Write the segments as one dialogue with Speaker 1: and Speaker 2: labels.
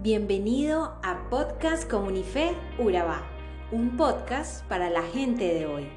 Speaker 1: Bienvenido a Podcast Comunife Urabá, un podcast para la gente de hoy.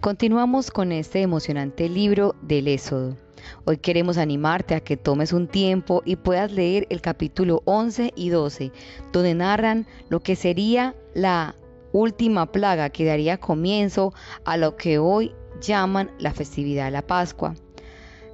Speaker 2: Continuamos con este emocionante libro del Éxodo. Hoy queremos animarte a que tomes un tiempo y puedas leer el capítulo 11 y 12, donde narran lo que sería la última plaga que daría comienzo a lo que hoy llaman la festividad de la Pascua.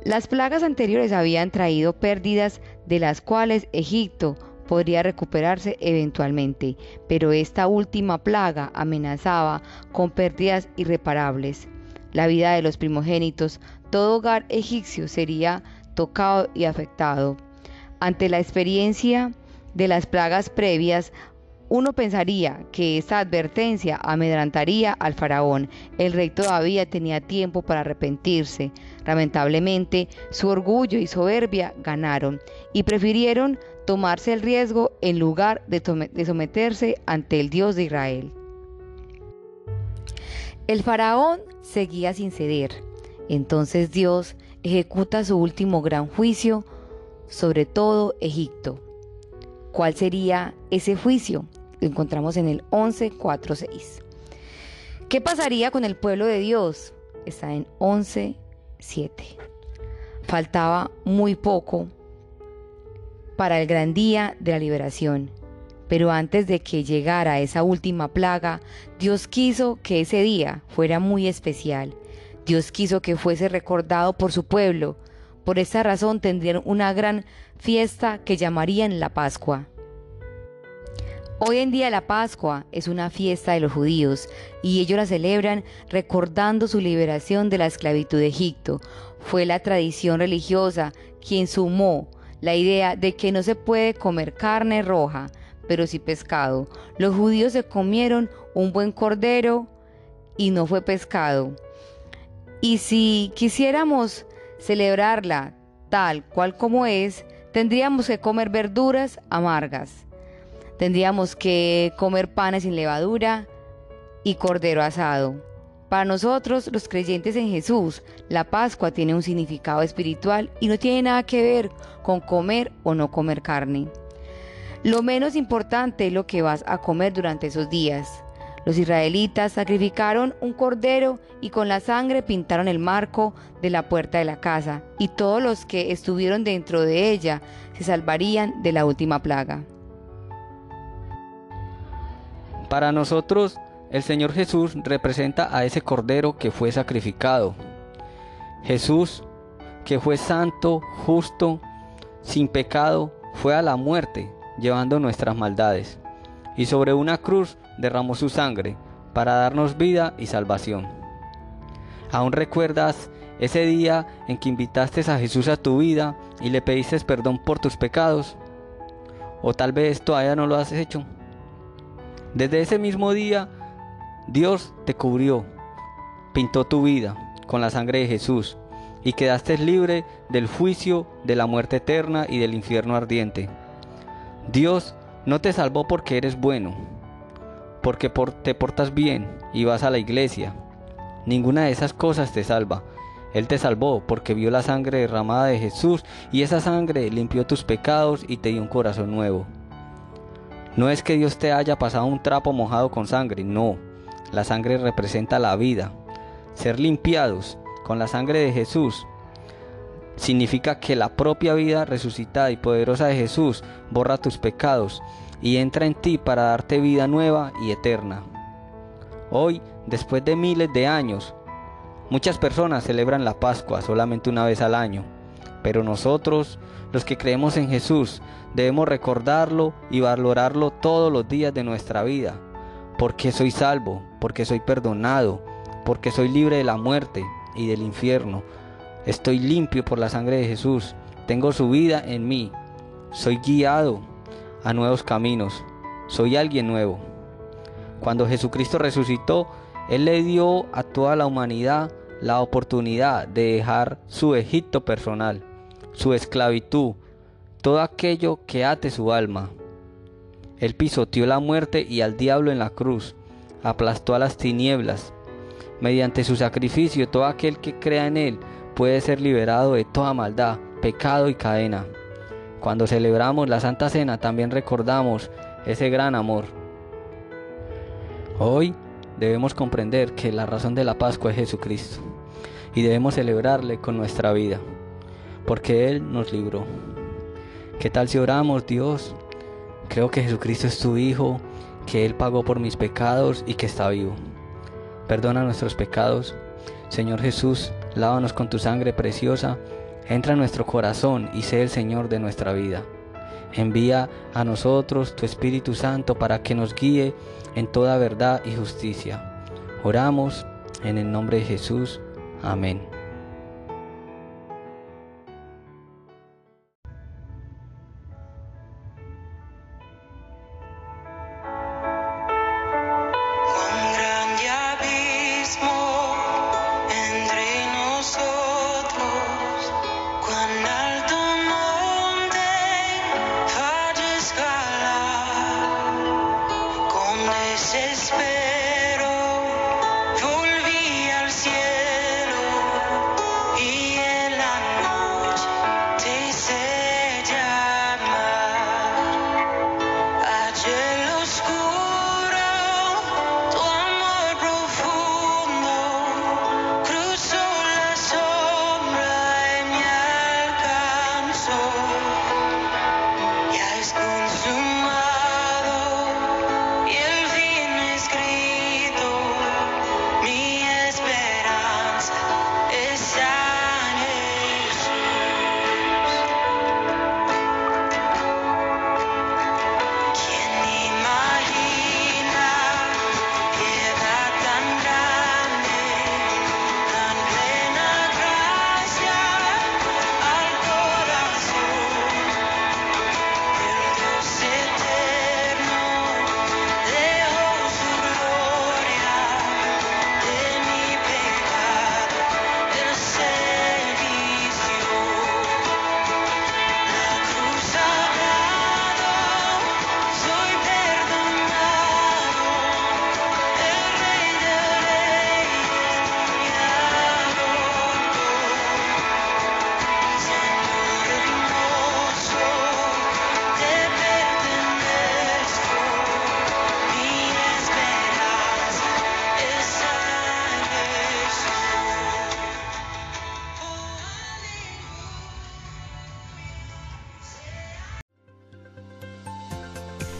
Speaker 2: Las plagas anteriores habían traído pérdidas de las cuales Egipto podría recuperarse eventualmente, pero esta última plaga amenazaba con pérdidas irreparables. La vida de los primogénitos, todo hogar egipcio sería tocado y afectado. Ante la experiencia de las plagas previas, uno pensaría que esta advertencia amedrantaría al faraón. El rey todavía tenía tiempo para arrepentirse. Lamentablemente, su orgullo y soberbia ganaron y prefirieron tomarse el riesgo en lugar de, someterse ante el Dios de Israel. El faraón seguía sin ceder. Entonces Dios ejecuta su último gran juicio sobre todo Egipto. ¿Cuál sería ese juicio? Lo encontramos en el 11, 4, 6. ¿Qué pasaría con el pueblo de Dios? Está en 11, 7. Faltaba muy poco para el gran día de la liberación. Pero antes de que llegara esa última plaga, Dios quiso que ese día fuera muy especial. Dios quiso que fuese recordado por su pueblo. Por esa razón tendrían una gran fiesta que llamarían la Pascua. Hoy en día la Pascua es una fiesta de los judíos y ellos la celebran recordando su liberación de la esclavitud de Egipto. Fue la tradición religiosa quien sumó la idea de que no se puede comer carne roja, pero sí pescado. Los judíos se comieron un buen cordero y no fue pescado. Y si quisiéramos celebrarla tal cual como es, tendríamos que comer verduras amargas Tendríamos que comer panes sin levadura y cordero asado. Para nosotros, los creyentes en Jesús, la Pascua tiene un significado espiritual y no tiene nada que ver con comer o no comer carne. Lo menos importante es lo que vas a comer durante esos días. Los israelitas sacrificaron un cordero y con la sangre pintaron el marco de la puerta de la casa, y todos los que estuvieron dentro de ella se salvarían de la última plaga.
Speaker 3: Para nosotros, el Señor Jesús representa a ese Cordero que fue sacrificado. Jesús, que fue santo, justo, sin pecado, fue a la muerte, llevando nuestras maldades, y sobre una cruz derramó su sangre para darnos vida y salvación. ¿Aún recuerdas ese día en que invitaste a Jesús a tu vida y le pediste perdón por tus pecados? ¿O tal vez todavía no lo has hecho? Desde ese mismo día, Dios te cubrió, pintó tu vida con la sangre de Jesús y quedaste libre del juicio, de la muerte eterna y del infierno ardiente. Dios no te salvó porque eres bueno, porque te portas bien y vas a la iglesia. Ninguna de esas cosas te salva. Él te salvó porque vio la sangre derramada de Jesús y esa sangre limpió tus pecados y te dio un corazón nuevo. No es que Dios te haya pasado un trapo mojado con sangre, no. La sangre representa la vida. Ser limpiados con la sangre de Jesús significa que la propia vida resucitada y poderosa de Jesús borra tus pecados y entra en ti para darte vida nueva y eterna. Hoy, después de miles de años, muchas personas celebran la Pascua solamente una vez al año, pero nosotros los que creemos en Jesús debemos recordarlo y valorarlo todos los días de nuestra vida, porque soy salvo, porque soy perdonado, porque soy libre de la muerte y del infierno. Estoy limpio por la sangre de Jesús, tengo su vida en mí, soy guiado a nuevos caminos, soy alguien nuevo. Cuando Jesucristo resucitó, Él le dio a toda la humanidad la oportunidad de dejar su Egipto personal su esclavitud, todo aquello que ate su alma. Él pisoteó la muerte y al diablo en la cruz, aplastó a las tinieblas. Mediante su sacrificio, todo aquel que crea en Él
Speaker 4: puede ser liberado de toda maldad, pecado y cadena. Cuando celebramos la Santa Cena también recordamos ese gran amor. Hoy debemos comprender que la razón de la Pascua es Jesucristo y debemos celebrarle con nuestra vida, porque Él nos libró. ¿Qué tal si oramos, Dios? Creo que Jesucristo es tu Hijo, que Él pagó por mis pecados y que está vivo. Perdona nuestros pecados. Señor Jesús, lávanos con tu sangre preciosa, entra en nuestro corazón y sé el Señor de nuestra vida. Envía a nosotros tu Espíritu Santo para que nos guíe en toda verdad y justicia. Oramos en el nombre de Jesús. Amén.